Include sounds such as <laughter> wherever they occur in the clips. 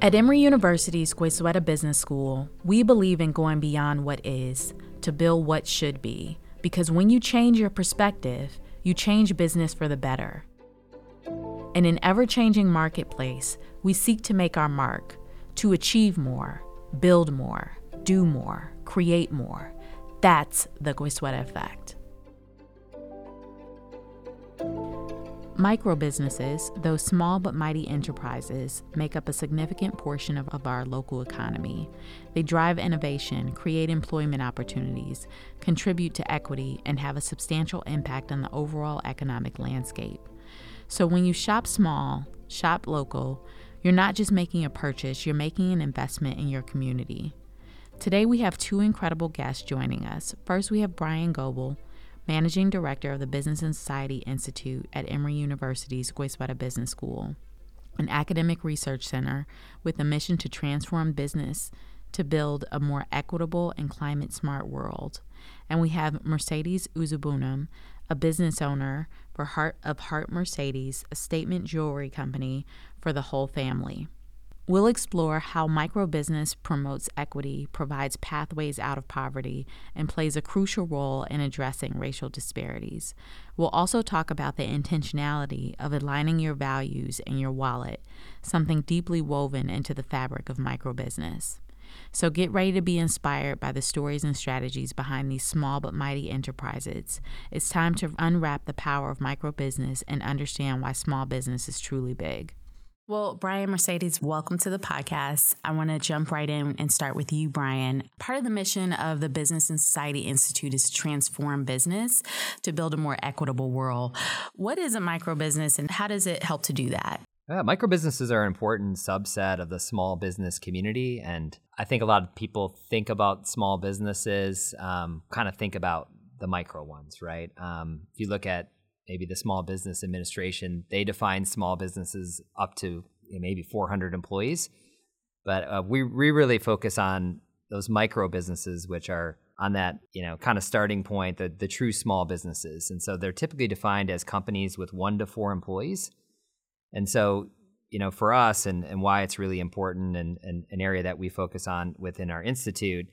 At Emory University's Goizueta Business School, we believe in going beyond what is to build what should be, because when you change your perspective, you change business for the better. In an ever changing marketplace, we seek to make our mark, to achieve more, build more, do more, create more. That's the Goizueta effect. Micro businesses, though small but mighty enterprises, make up a significant portion of, of, our local economy. They drive innovation, create employment opportunities, contribute to equity, and have a substantial impact on the overall economic landscape. So when you shop small, shop local, you're not just making a purchase, you're making an investment in your community. Today we have two incredible guests joining us. First, we have Brian Goebel Managing Director of the Business and Society Institute at Emory University's Goizueta Business School, an academic research center with a mission to transform business to build a more equitable and climate smart world. And we have Mercedes Uzuegbunam, a business owner for Heart of Heart Mercedes, a statement jewelry company for the whole family. We'll explore how microbusiness promotes equity, provides pathways out of poverty, and plays a crucial role in addressing racial disparities. We'll also talk about the intentionality of aligning your values and your wallet, something deeply woven into the fabric of microbusiness. So get ready to be inspired by the stories and strategies behind these small but mighty enterprises. It's time to unwrap the power of microbusiness and understand why small business is truly big. Well, Brian Mercedes, welcome to the podcast. I want to jump right in and start with you, Brian. Part of the mission of the Business and Society Institute is to transform business to build a more equitable world. What is a micro business and how does it help to do that? Yeah, micro businesses are an important subset of the small business community. And I think a lot of people think about small businesses, um, kind of think about the micro ones, right? Um, if you look at maybe the Small Business Administration, they define small businesses up to maybe 400 employees. But uh, we, we really focus on those micro businesses, which are on that you know kind of starting point, the, the true small businesses. And so they're typically defined as companies with one to four employees. And so you know for us and, and why it's really important and, and an area that we focus on within our institute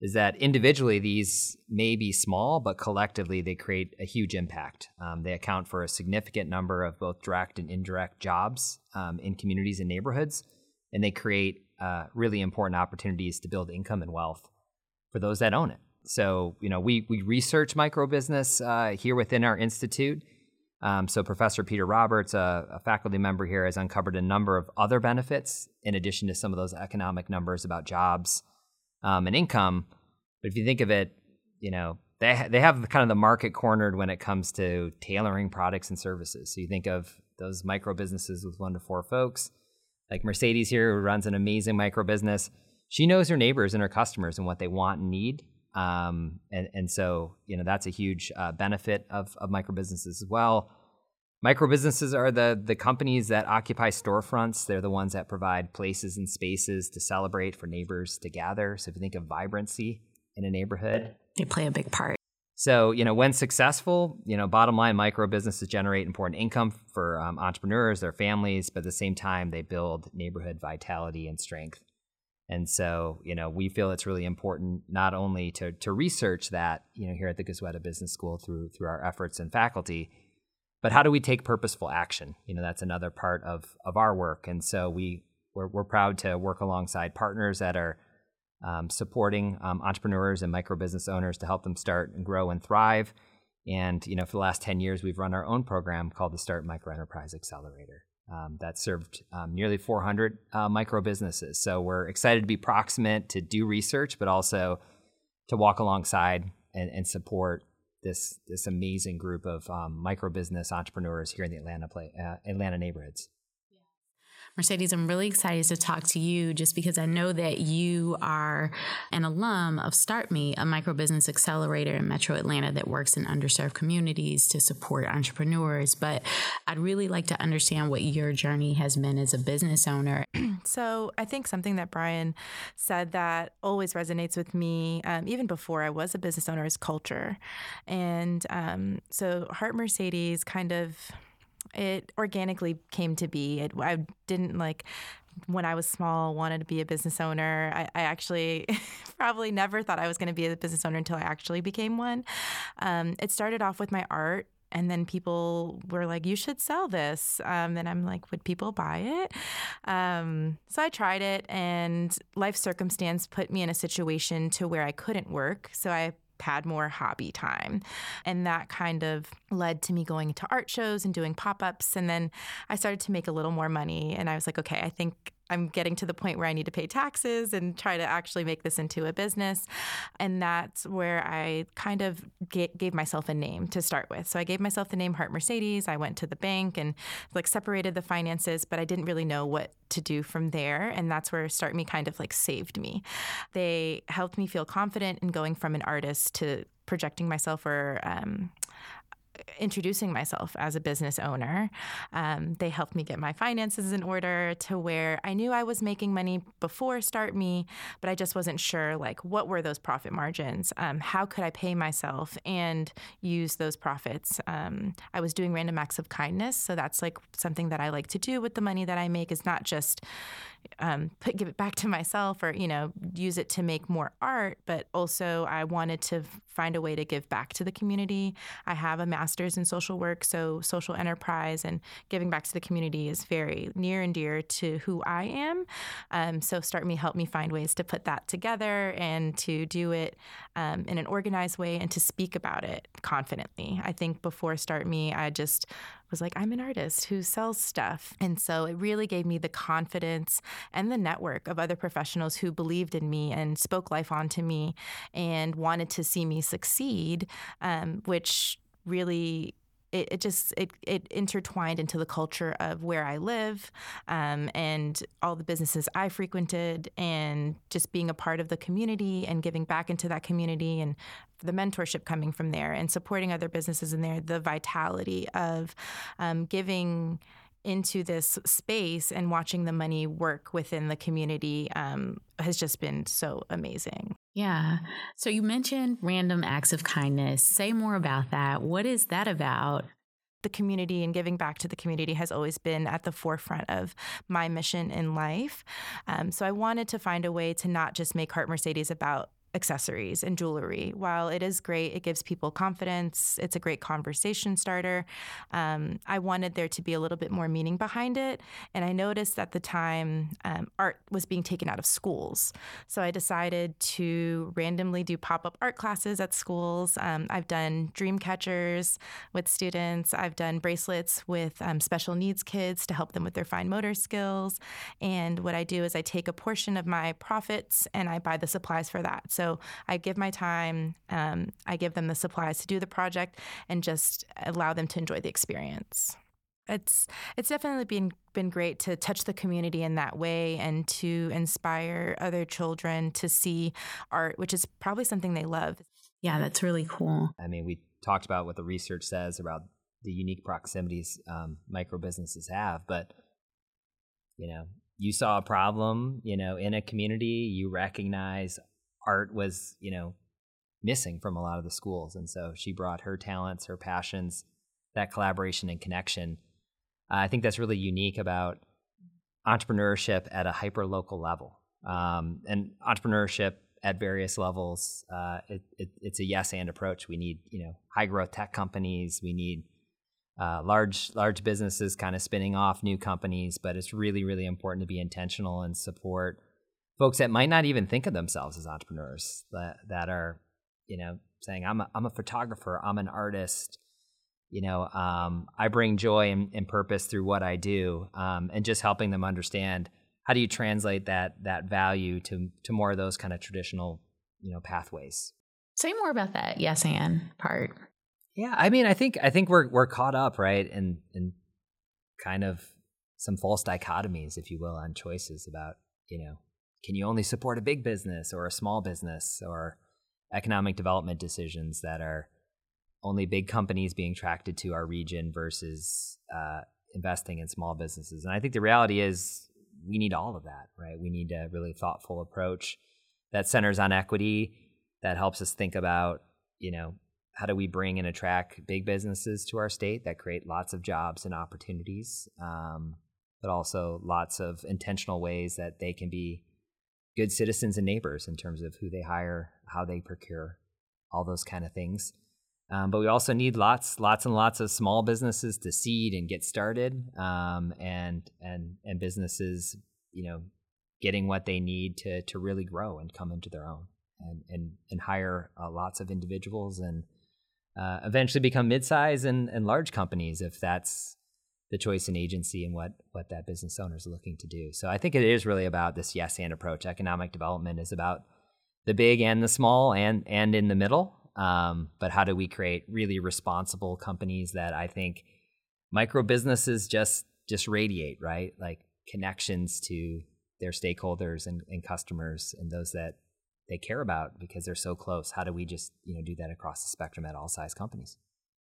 is that individually these may be small, but collectively they create a huge impact. Um, they account for a significant number of both direct and indirect jobs um, in communities and neighborhoods, and they create uh, really important opportunities to build income and wealth for those that own it. So, you know, we we research micro business uh, here within our institute. Um, so, Professor Peter Roberts, a, a faculty member here, has uncovered a number of other benefits in addition to some of those economic numbers about jobs um, and income. But if you think of it, you know, they they have kind of the market cornered when it comes to tailoring products and services. So you think of those micro businesses with one to four folks, like Mercedes here, who runs an amazing micro business. She knows her neighbors and her customers and what they want and need. Um, and, and so, you know, that's a huge uh, benefit of, of micro businesses as well. Micro businesses are the the companies that occupy storefronts. They're the ones that provide places and spaces to celebrate for neighbors to gather. So if you think of vibrancy in a neighborhood, they play a big part. So, you know, when successful, you know, bottom line, micro businesses generate important income for um, entrepreneurs, their families, but at the same time, they build neighborhood vitality and strength. And so, you know, we feel it's really important not only to to research that, you know, here at the Goizueta Business School through through our efforts and faculty, but how do we take purposeful action? You know, that's another part of of our work, and so we we're, we're proud to work alongside partners that are um, supporting um, entrepreneurs and micro business owners to help them start and grow and thrive. And you know, for the last ten years, we've run our own program called the Start Micro Enterprise Accelerator. Um, that served um, nearly 400 uh, micro businesses. So we're excited to be proximate to do research, but also to walk alongside and, and support this this amazing group of um, micro business entrepreneurs here in the Atlanta play, uh, Atlanta neighborhoods. Mercedes, I'm really excited to talk to you just because I know that you are an alum of Start Me, a micro business accelerator in Metro Atlanta that works in underserved communities to support entrepreneurs. But I'd really like to understand what your journey has been as a business owner. <clears throat> so I think something that Brian said that always resonates with me, um, even before I was a business owner, is culture. And um, so Heart Mercedes kind of it organically came to be. It, I didn't like when I was small wanted to be a business owner. I, I actually <laughs> probably never thought I was going to be a business owner until I actually became one. Um, it started off with my art and then people were like, "You should sell this." Um, and I'm like, "Would people buy it?" Um, so I tried it, and life circumstance put me in a situation to where I couldn't work. So I had more hobby time. And that kind of led to me going to art shows and doing pop ups. And then I started to make a little more money. And I was like, okay, I think I'm getting to the point where I need to pay taxes and try to actually make this into a business. And that's where I kind of gave myself a name to start with. So I gave myself the name Heart Mercedes. I went to the bank and like separated the finances, but I didn't really know what to do from there. And that's where Start Me kind of like saved me. They helped me feel confident in going from an artist to projecting myself or um, introducing myself as a business owner. Um, they helped me get my finances in order to where I knew I was making money before Start Me, but I just wasn't sure like what were those profit margins? Um, how could I pay myself and use those profits? Um, I was doing random acts of kindness, so that's like something that I like to do with the money that I make is not just um, put give it back to myself or you know use it to make more art but also i wanted to find a way to give back to the community. I have a master's in social work so social enterprise and giving back to the community is very near and dear to who i am. Um, so start me help me find ways to put that together and to do it um, in an organized way and to speak about it confidently. I think before start me i just was like, I'm an artist who sells stuff. And so it really gave me the confidence and the network of other professionals who believed in me and spoke life onto me and wanted to see me succeed, um, which really it, it, just it, it intertwined into the culture of where I live um, and all the businesses I frequented and just being a part of the community and giving back into that community and the mentorship coming from there and supporting other businesses in there, the vitality of um, giving into this space and watching the money work within the community um, has just been so amazing. Yeah. So you mentioned random acts of kindness. Say more about that. What is that about? the community and giving back to the community has always been at the forefront of my mission in life. Um, so I wanted to find a way to not just make Heart Mercedes about accessories and jewelry. While it is great, it gives people confidence, it's a great conversation starter. Um, I wanted there to be a little bit more meaning behind it. And I noticed at the time um, art was being taken out of schools. So I decided to randomly do pop up art classes at schools. Um, I've done dream catchers with students, I've done bracelets with um, special needs kids to help them with their fine motor skills. And what I do is I take a portion of my profits and I buy the supplies for that. So so I give my time, um, I give them the supplies to do the project, and just allow them to enjoy the experience. It's it's definitely been been great to touch the community in that way and to inspire other children to see art, which is probably something they love. Yeah, that's really cool. I mean, we talked about what the research says about the unique proximities um, micro businesses have, but you know, you saw a problem, you know, in a community, you recognize art was, you know, missing from a lot of the schools. And so she brought her talents, her passions, that collaboration and connection. Uh, I think that's really unique about entrepreneurship at a hyper local level. Um, and entrepreneurship at various levels, uh, it, it, it's a yes and approach. We need, you know, high growth tech companies. We need uh, large large businesses kind of spinning off new companies. But it's really really important to be intentional and support folks that might not even think of themselves as entrepreneurs that that are you know saying i'm a, I'm a photographer. I'm an artist. You know um, i bring joy and, and, purpose through what i do um, and just helping them understand how do you translate that that value to to more of those kind of traditional you know pathways. Say more about that yes and part. Yeah i mean i think i think we're we're caught up right in in kind of some false dichotomies if you will on choices about you know can you only support a big business or a small business or economic development decisions that are only big companies being attracted to our region versus uh, investing in small businesses. And I think the reality is we need all of that, right? We need a really thoughtful approach that centers on equity, that helps us think about, you know, how do we bring and attract big businesses to our state that create lots of jobs and opportunities, um, but also lots of intentional ways that they can be good citizens and neighbors in terms of who they hire, how they procure, all those kind of things. Um, but we also need lots, lots and lots of small businesses to seed and get started, um, and and and businesses, you know, getting what they need to to really grow and come into their own, and and and hire uh, lots of individuals and uh, eventually become mid-size and, and large companies if that's the choice and agency and what what that business owner is looking to do. So I think it is really about this yes and approach. Economic development is about the big and the small and and in the middle. Um, but how do we create really responsible companies that I think micro businesses just just radiate right like connections to their stakeholders and, and customers and those that they care about because they're so close. How do we just you know do that across the spectrum at all size companies?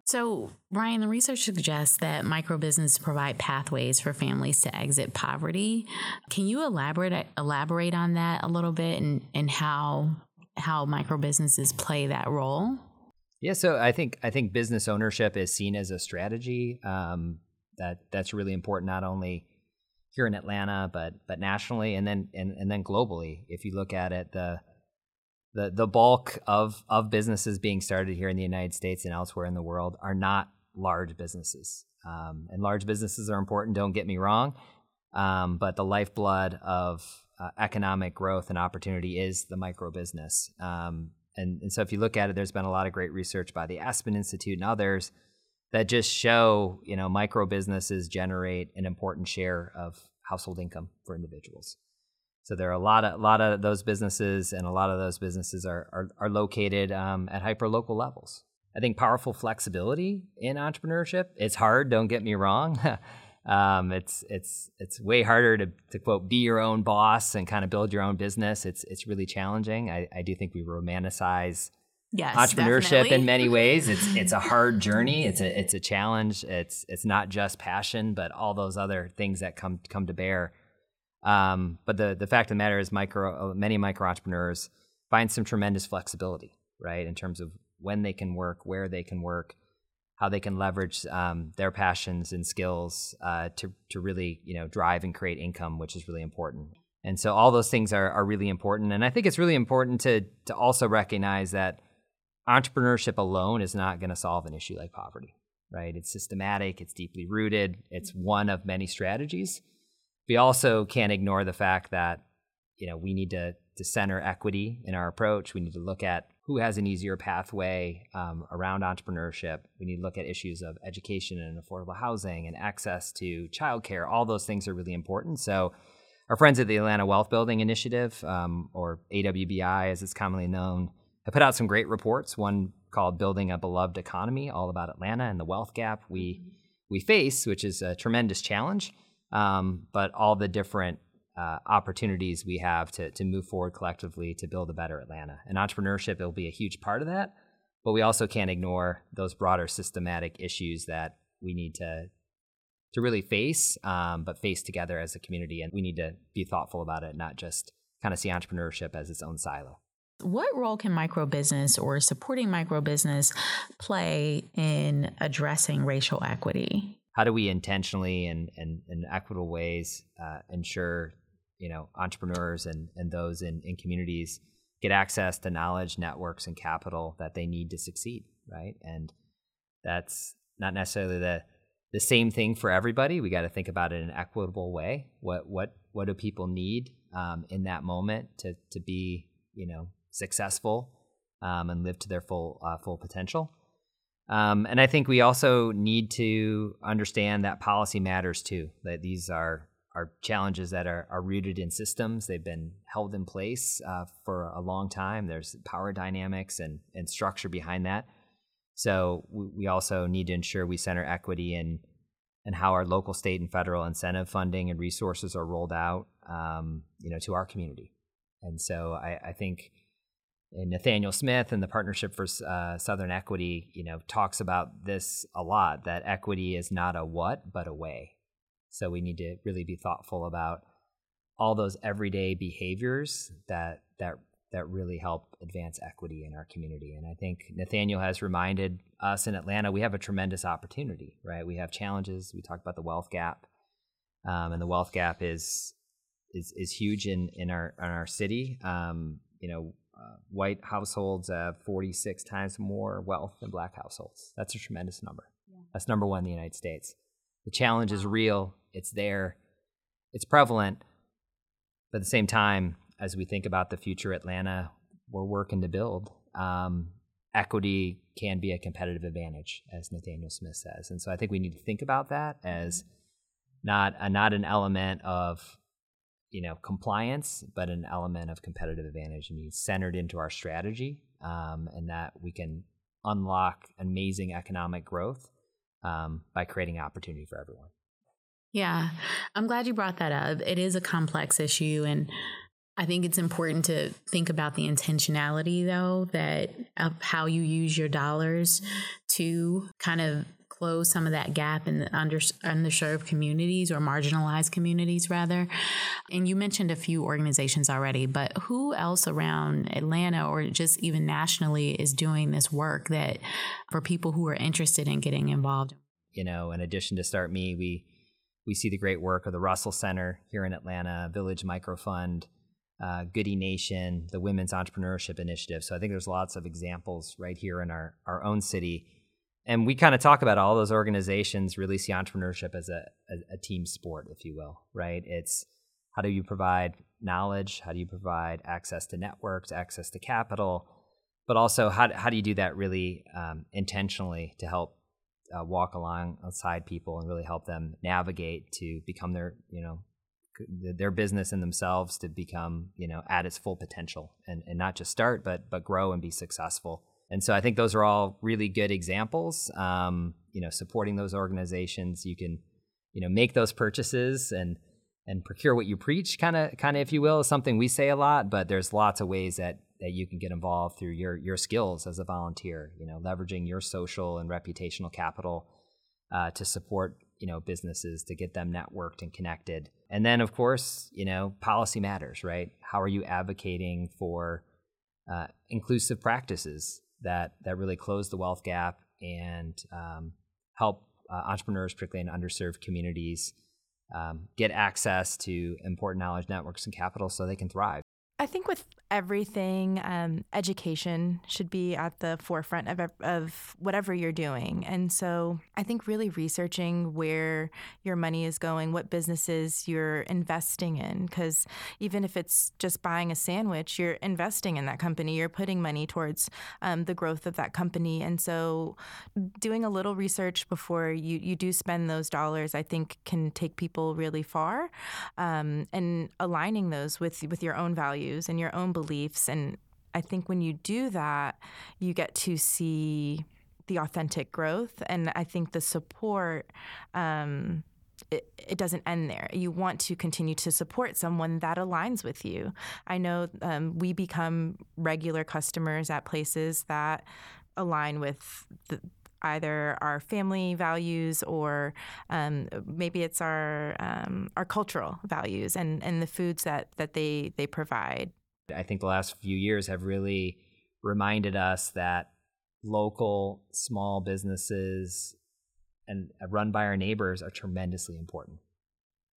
So, Ryan, the research suggests that micro businesses provide pathways for families to exit poverty. Can you elaborate elaborate on that a little bit and, and how how micro businesses play that role? Yeah, so I think I think business ownership is seen as a strategy um, that that's really important not only here in Atlanta but but nationally and then and, and then globally. If you look at it, the the the bulk of of businesses being started here in the United States and elsewhere in the world are not large businesses. Um, and large businesses are important. Don't get me wrong, um, but the lifeblood of uh, economic growth and opportunity is the micro business. Um, and, and so, if you look at it, there's been a lot of great research by the Aspen Institute and others that just show, you know, micro businesses generate an important share of household income for individuals. So there are a lot of a lot of those businesses, and a lot of those businesses are are, are located um, at hyper local levels. I think powerful flexibility in entrepreneurship. It's hard. Don't get me wrong. <laughs> um, it's it's it's way harder to to quote be your own boss and kind of build your own business. It's it's really challenging. I, I do think we romanticize yes, entrepreneurship definitely. in many ways. It's it's a hard <laughs> journey. It's a it's a challenge. It's it's not just passion, but all those other things that come come to bear. Um, but the the fact of the matter is, micro uh, many micro entrepreneurs find some tremendous flexibility, right, in terms of when they can work, where they can work, how they can leverage um, their passions and skills uh, to to really you know drive and create income, which is really important. And so all those things are are really important. And I think it's really important to to also recognize that entrepreneurship alone is not going to solve an issue like poverty, right? It's systematic, it's deeply rooted, it's one of many strategies we also can't ignore the fact that you know we need to to center equity in our approach. We need to look at who has an easier pathway um, around entrepreneurship. We need to look at issues of education and affordable housing and access to childcare. All those things are really important. So, our friends at the Atlanta Wealth Building Initiative, um, or AWBI as it's commonly known, have put out some great reports. One called "Building a Beloved Economy," all about Atlanta and the wealth gap we we face, which is a tremendous challenge um, but all the different uh, opportunities we have to to move forward collectively to build a better Atlanta. And entrepreneurship will be a huge part of that, but we also can't ignore those broader systematic issues that we need to to really face, um, but face together as a community. And we need to be thoughtful about it, not just kind of see entrepreneurship as its own silo. What role can micro business or supporting micro business play in addressing racial equity? How do we intentionally and and in equitable ways uh, ensure you know entrepreneurs and and those in, in communities get access to knowledge networks and capital that they need to succeed right? And that's not necessarily the the same thing for everybody. We got to think about it in an equitable way. What what what do people need um, in that moment to to be you know successful um, and live to their full uh, full potential um, and I think we also need to understand that policy matters too. That these are are challenges that are, are rooted in systems. They've been held in place uh, for a long time. There's power dynamics and, and structure behind that. So we, we also need to ensure we center equity in and how our local, state, and federal incentive funding and resources are rolled out, um, you know, to our community. And so I, I think Nathaniel Smith and the Partnership for uh, Southern Equity, you know, talks about this a lot. That equity is not a what, but a way. So we need to really be thoughtful about all those everyday behaviors that that that really help advance equity in our community. And I think Nathaniel has reminded us in Atlanta we have a tremendous opportunity, right? We have challenges. We talked about the wealth gap, um, and the wealth gap is is is huge in in our in our city. Um, you know, uh, white households have 46 times more wealth than black households. That's a tremendous number. Yeah. That's number one in the United States. The challenge is real. It's there. It's prevalent. But at the same time, as we think about the future Atlanta, we're working to build. Um, equity can be a competitive advantage, as Nathaniel Smith says, and so I think we need to think about that as not a, not an element of you know compliance, but an element of competitive advantage, and be centered into our strategy, um, and that we can unlock amazing economic growth um, by creating opportunity for everyone. Yeah, I'm glad you brought that up. It is a complex issue, and I think it's important to think about the intentionality, though, that of how you use your dollars to kind of close some of that gap in the under, underserved communities or marginalized communities, rather. And you mentioned a few organizations already, but who else around Atlanta or just even nationally is doing this work that for people who are interested in getting involved? You know, in addition to Start Me, we we see the great work of the Russell Center here in Atlanta, Village Microfund uh, Goodie Nation, the Women's Entrepreneurship Initiative. So I think there's lots of examples right here in our, our own city. And we kind of talk about all those organizations really see entrepreneurship as a, a, a team sport, if you will, right? It's how do you provide knowledge? How do you provide access to networks, access to capital? But also, how, how do you do that really um, intentionally to help uh, walk alongside people and really help them navigate to become their, you know, their business and themselves to become you know at its full potential and, and not just start but but grow and be successful and so i think those are all really good examples. Um, you know supporting those organizations you can you know make those purchases and and procure what you preach kind of kind of if you will is something we say a lot but there's lots of ways that that you can get involved through your your skills as a volunteer you know leveraging your social and reputational capital uh, to support you know businesses to get them networked and connected. And then of course you know policy matters right? How are you advocating for uh, inclusive practices that that really close the wealth gap and um, help uh, entrepreneurs particularly in underserved communities um, get access to important knowledge networks and capital so they can thrive. I think with everything, um, education should be at the forefront of, of whatever you're doing. And so I think really researching where your money is going, what businesses you're investing in, because even if it's just buying a sandwich, you're investing in that company, you're putting money towards um, the growth of that company. And so doing a little research before you, you do spend those dollars, I think can take people really far. Um, and aligning those with, with your own values and your own beliefs. And I think when you do that, you get to see the authentic growth. And I think the support, um, it, it, doesn't end there. You want to continue to support someone that aligns with you. I know um, we become regular customers at places that align with the, either our family values or um, maybe it's our um, our cultural values and, and the foods that, that they, they provide. I think the last few years have really reminded us that local small businesses and run by our neighbors are tremendously important.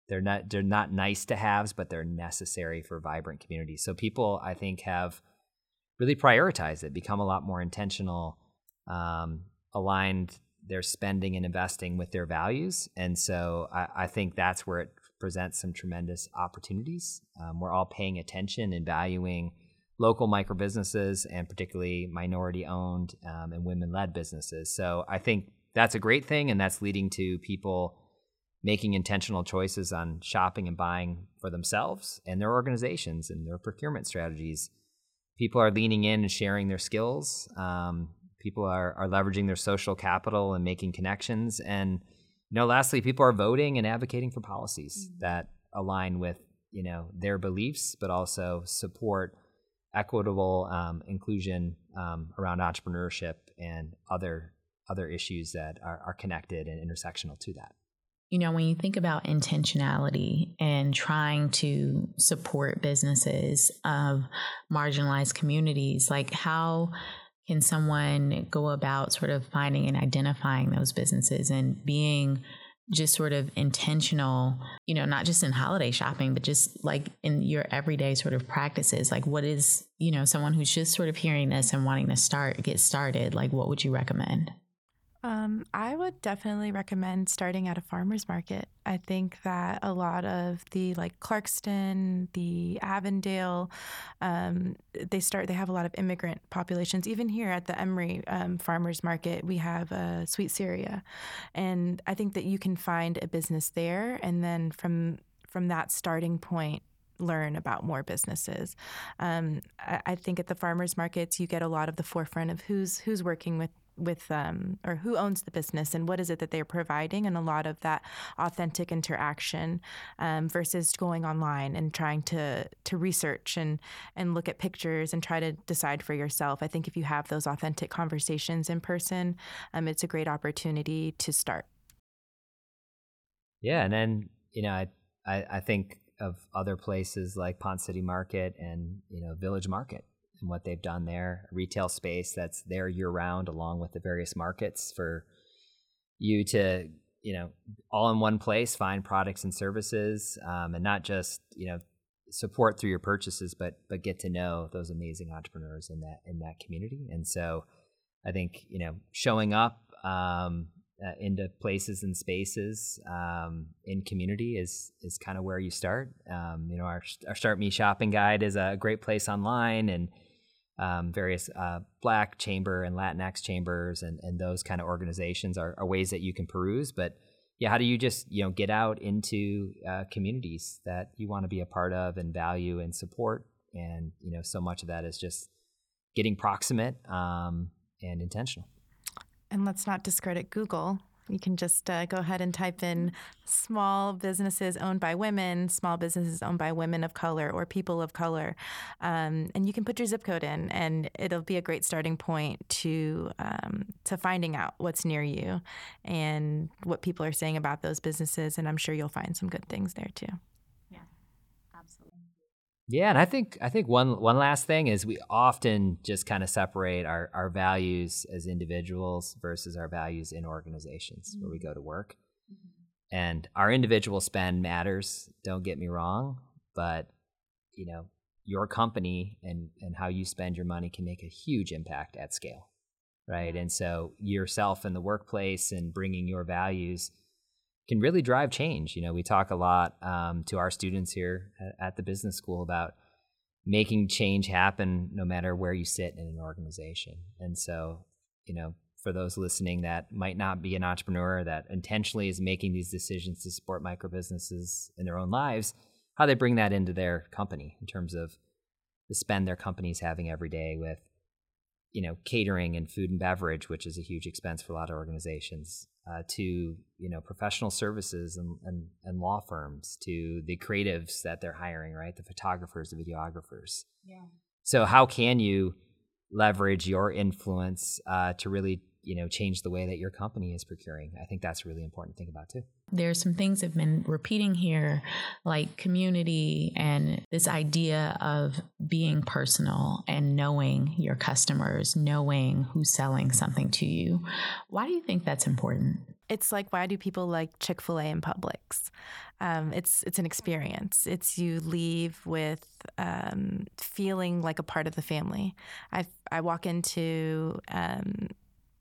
They're not they're not nice to haves, but they're necessary for vibrant communities. So people, I think, have really prioritized it, become a lot more intentional, um, aligned their spending and investing with their values. And so I, I think that's where it presents some tremendous opportunities. Um, we're all paying attention and valuing local micro businesses and particularly minority owned um, and women led businesses. So I think that's a great thing, and that's leading to people making intentional choices on shopping and buying for themselves and their organizations and their procurement strategies. People are leaning in and sharing their skills. Um, people are, are leveraging their social capital and making connections and know lastly people are voting and advocating for policies mm-hmm. that align with you know their beliefs but also support equitable um, inclusion um, around entrepreneurship and other other issues that are, are connected and intersectional to that You know, when you think about intentionality and trying to support businesses of marginalized communities, like how can someone go about sort of finding and identifying those businesses and being just sort of intentional, you know, not just in holiday shopping, but just like in your everyday sort of practices? Like, what is, you know, someone who's just sort of hearing this and wanting to start, get started, like, what would you recommend? Um, I would definitely recommend starting at a farmer's market. I think that a lot of the like Clarkston, the Avondale, um, they start. They have a lot of immigrant populations. Even here at the Emory um, Farmers Market, we have uh, Sweet Syria, and I think that you can find a business there, and then from from that starting point, learn about more businesses. Um, I, I, think at the farmers markets, you get a lot of the forefront of who's who's working with with um, or who owns the business and what is it that they're providing and a lot of that authentic interaction um, versus going online and trying to to research and and look at pictures and try to decide for yourself. I think if you have those authentic conversations in person um, it's a great opportunity to start. Yeah and then you know i i, I think of other places like Ponce City Market and you know Village Market and what they've done there. retail space that's there year round, along with the various markets for you to you know all in one place find products and services, um, and not just you know support through your purchases, but but get to know those amazing entrepreneurs in that in that community. And so, I think you know showing up. Um, uh, into places and spaces um, in community is is kind of where you start. Um, you know, our our Start Me shopping guide is a great place online, and um, various uh, Black chamber and Latinx chambers and, and those kind of organizations are, are, ways that you can peruse. But yeah, how do you just you know get out into uh, communities that you want to be a part of and value and support? And you know, so much of that is just getting proximate um, and intentional. And let's not discredit Google. You can just uh, go ahead and type in small businesses owned by women, small businesses owned by women of color or people of color. Um, and you can put your zip code in, and it'll be a great starting point to, um, to finding out what's near you and what people are saying about those businesses. And I'm sure you'll find some good things there too. Yeah, and I think I think one one last thing is we often just kind of separate our our values as individuals versus our values in organizations mm-hmm. where we mm-hmm. go to work. Mm-hmm. And our individual spend matters, don't get me wrong, but you know, your company and and how you spend your money can make a huge impact at scale. Right? And so yourself in the workplace and bringing your values can really drive change. You know, we talk a lot um, to our students here at, at, the business school about making change happen no matter where you sit in an organization. And so, you know, for those listening that might not be an entrepreneur that intentionally is making these decisions to support micro businesses in their own lives, how they bring that into their company in terms of the spend their company's having every day with you know catering and food and beverage, which is a huge expense for a lot of organizations, uh, to you know professional services and, and, and law firms, to the creatives that they're hiring, right? The photographers, the videographers. Yeah. So how can you leverage your influence uh, to really you know change the way that your company is procuring. I think that's a really important to think about too. There's some things that have been repeating here like community and this idea of being personal and knowing your customers knowing who's selling something to you. Why do you think that's important? It's like why do people like chick-fil-a and publix? Um, it's it's an experience. It's you leave with um, feeling like a part of the family. I i walk into um,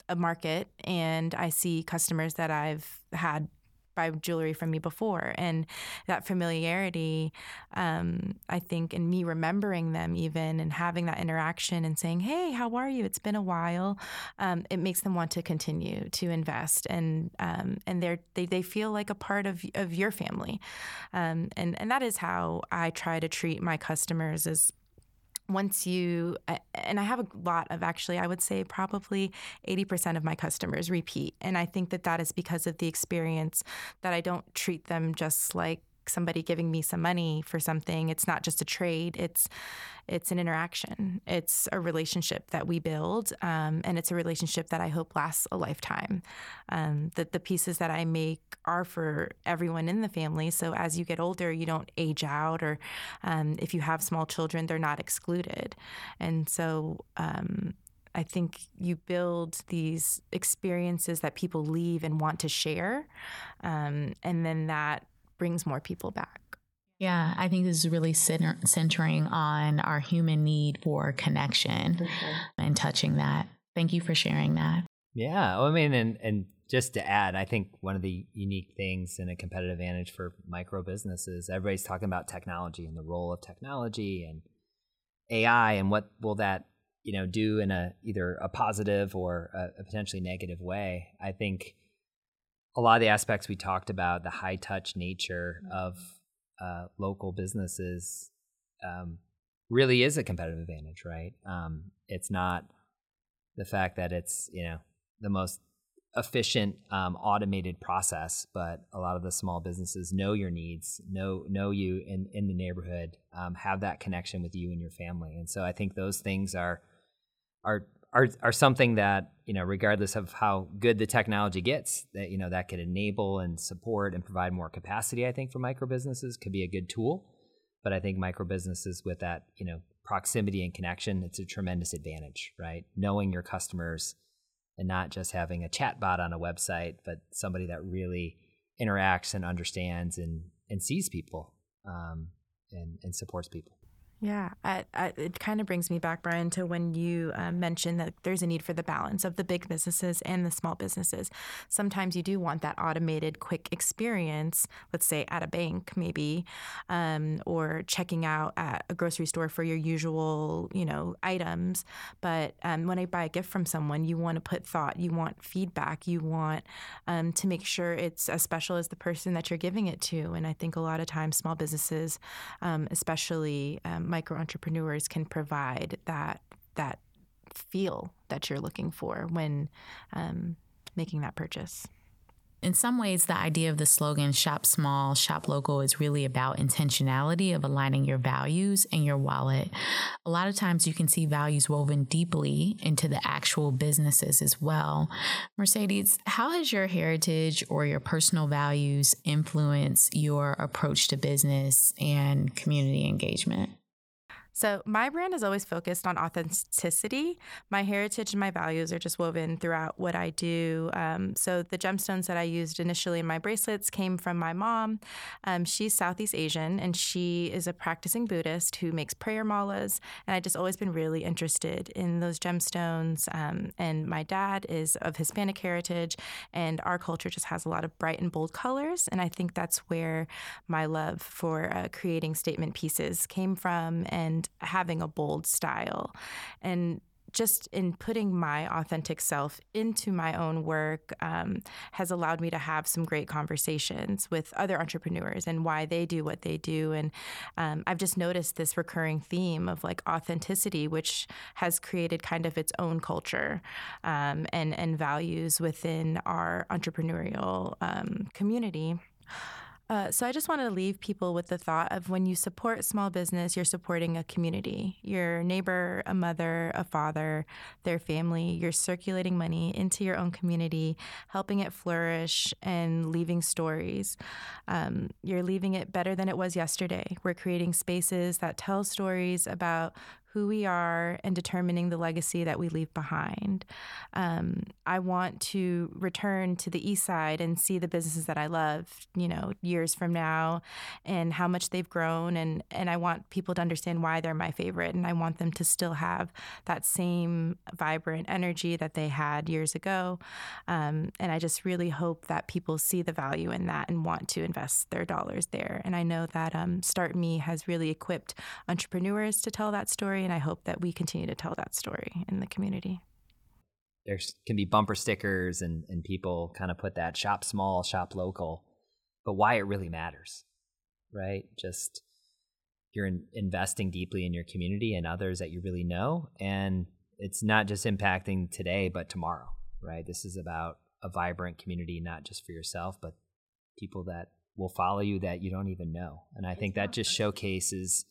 a market and I see customers that I've had buy jewelry from me before. And that familiarity um, i think and me remembering them even and having that interaction and saying hey how are you? It's been a while um, it makes them want to continue to invest. And um, and they're they, they feel like a part of, of your family. Um, and and that is how i try to treat my customers as once you and i have a lot of actually i would say probably 80% of my customers repeat. And i think that that is because of the experience that i don't treat them just like somebody giving me some money for something. It's not just a trade. It's it's an interaction. It's a relationship that we build, um, and it's a relationship that I hope lasts a lifetime. Um, that the pieces that I make are for everyone in the family. So as you get older, you don't age out, or um, if you have small children, they're not excluded. And so um, I think you build these experiences that people leave and want to share, um, and then that brings more people back. Yeah, I think this is really center- centering on our human need for connection for sure. and touching that. Thank you for sharing that. Yeah, well, I mean, and and just to add, I think one of the unique things and a competitive advantage for micro businesses, everybody's talking about technology and the role of technology and AI and what will that you know do in a either a positive or a, a potentially negative way. I think a lot of the aspects we talked about, the high touch nature mm-hmm. of uh, local businesses, um, really is a competitive advantage, right? Um, it's not the fact that it's you know the most efficient um, automated process but a lot of the small businesses know your needs know know you in in the neighborhood um, have that connection with you and your family and so i think those things are are are are something that you know regardless of how good the technology gets that you know that could enable and support and provide more capacity i think for micro businesses could be a good tool. But i think micro businesses with that you know proximity and connection it's a tremendous advantage right? Knowing your customers and not just having a chat bot on a website but somebody that really interacts and understands and and sees people um, and and supports people yeah, I, I, it kind of brings me back, Brian, to when you uh, mentioned that there's a need for the balance of the big businesses and the small businesses. Sometimes you do want that automated, quick experience, let's say at a bank, maybe, um, or checking out at a grocery store for your usual, you know, items. But um, when I buy a gift from someone, you want to put thought, you want feedback, you want um, to make sure it's as special as the person that you're giving it to. And I think a lot of times, small businesses, um, especially um, micro entrepreneurs can provide that that feel that you're looking for when um, making that purchase. In some ways, the idea of the slogan shop small, shop local is really about intentionality of aligning your values and your wallet. A lot of times you can see values woven deeply into the actual businesses as well. Mercedes, how has your heritage or your personal values influence your approach to business and community engagement? So, my brand is always focused on authenticity. My heritage and my values are just woven throughout what I do. Um, so, the gemstones that I used initially in my bracelets came from my mom. Um, she's Southeast Asian and she is a practicing Buddhist who makes prayer malas. And I just always been really interested in those gemstones. Um, and my dad is of Hispanic heritage, and our culture just has a lot of bright and bold colors. And I think that's where my love for uh, creating statement pieces came from. And having a bold style. And just in putting my authentic self into my own work um, has allowed me to have some great conversations with other entrepreneurs and why they do what they do. And um, I've just noticed this recurring theme of like authenticity, which has created kind of its own culture um, and, and values within our entrepreneurial um, community. Uh, so I just want to leave people with the thought of when you support small business, you're supporting a community, your neighbor, a mother, a father, their family. You're circulating money into your own community, helping it flourish, and leaving stories. Um, you're leaving it better than it was yesterday. We're creating spaces that tell stories about who we are and determining the legacy that we leave behind. Um, I want to return to the east side and see the businesses that I love, you know, years from now and how much they've grown. And, and I want people to understand why they're my favorite. And I want them to still have that same vibrant energy that they had years ago. Um, and I just really hope that people see the value in that and want to invest their dollars there. And I know that um, Start Me has really equipped entrepreneurs to tell that story and I hope that we continue to tell that story in the community. There can be bumper stickers and, and people kind of put that shop small, shop local, but why it really matters, right? Just you're in, investing deeply in your community and others that you really know. And it's not just impacting today, but tomorrow, right? This is about a vibrant community, not just for yourself, but people that will follow you that you don't even know. And I think that just showcases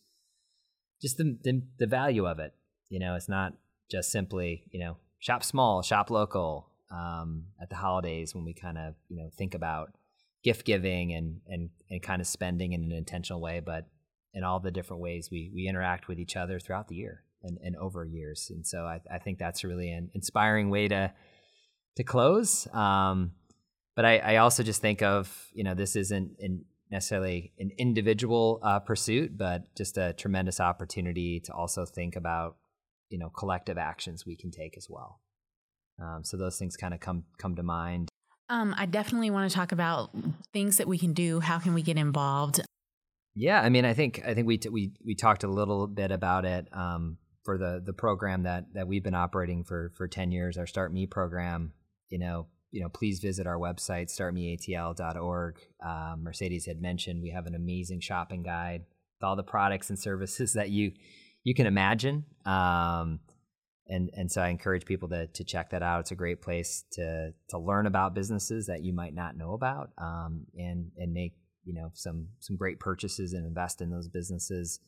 just the, the, the value of it. You know, it's not just simply you know shop small, shop local. Um, at the holidays, when we kind of you know think about gift giving and and and kind of spending in an intentional way, but in all the different ways we we interact with each other throughout the year and, and over years. And so I, I think that's really an inspiring way to to close. Um, but I, I also just think of you know this isn't in necessarily an individual uh, pursuit, but just a tremendous opportunity to also think about you know collective actions we can take as well. Um, so those things kind of come come to mind. Um, I definitely want to talk about things that we can do. How can we get involved? Yeah, I mean, I think I think we t- we we talked a little bit about it um, for the the program that that we've been operating for for ten years, our Start Me program. You know, you know, please visit our website, startmeatl.org. Um, Mercedes had mentioned we have an amazing shopping guide with all the products and services that you you can imagine. Um, and and so I encourage people to to check that out. It's a great place to to learn about businesses that you might not know about, um, and and make you know some some great purchases and invest in those businesses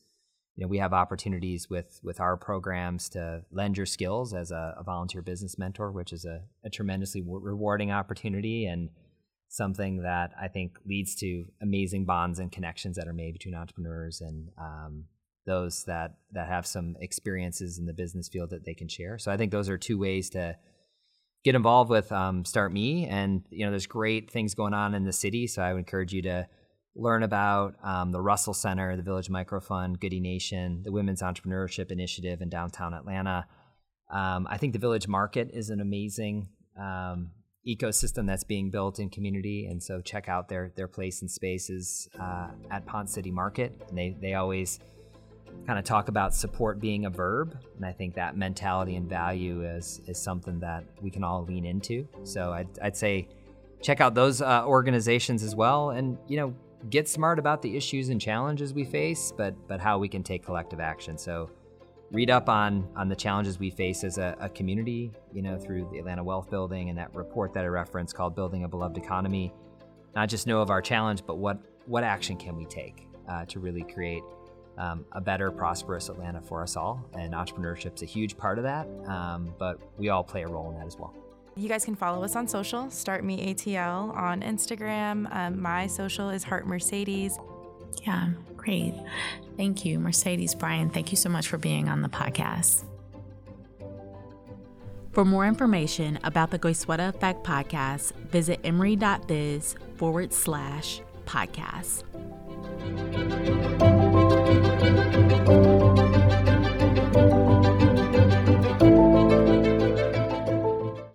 you know, we have opportunities with with our programs to lend your skills as a, a volunteer business mentor, which is a, a tremendously rewarding opportunity and something that I think leads to amazing bonds and connections that are made between entrepreneurs and um, those that that have some experiences in the business field that they can share. So I think those are two ways to get involved with um, Start Me, and you know, there's great things going on in the city. So I would encourage you to learn about um, the Russell Center, the Village Microfund, Goodie Nation, the Women's Entrepreneurship Initiative in downtown Atlanta. Um, I think the Village Market is an amazing um, ecosystem that's being built in community, and so check out their their place and spaces uh, at Ponce City Market. And they they always kind of talk about support being a verb, and I think that mentality and value is is something that we can all lean into. So I'd, I'd say check out those uh, organizations as well, and you know get smart about the issues and challenges we face, but but how we can take collective action. So read up on on the challenges we face as a, a, community, you know, through the Atlanta Wealth Building and that report that I referenced called Building a Beloved Economy. Not just know of our challenge, but what what action can we take uh, to really create um, a better, prosperous Atlanta for us all. And entrepreneurship is a huge part of that, um, but we all play a role in that as well. You guys can follow us on social, Start Me ATL on Instagram. Um, my social is Heart Mercedes. Yeah, great. Thank you, Mercedes Brian. Thank you so much for being on the podcast. For more information about the Goizueta Effect podcast, visit emory.biz forward slash podcast.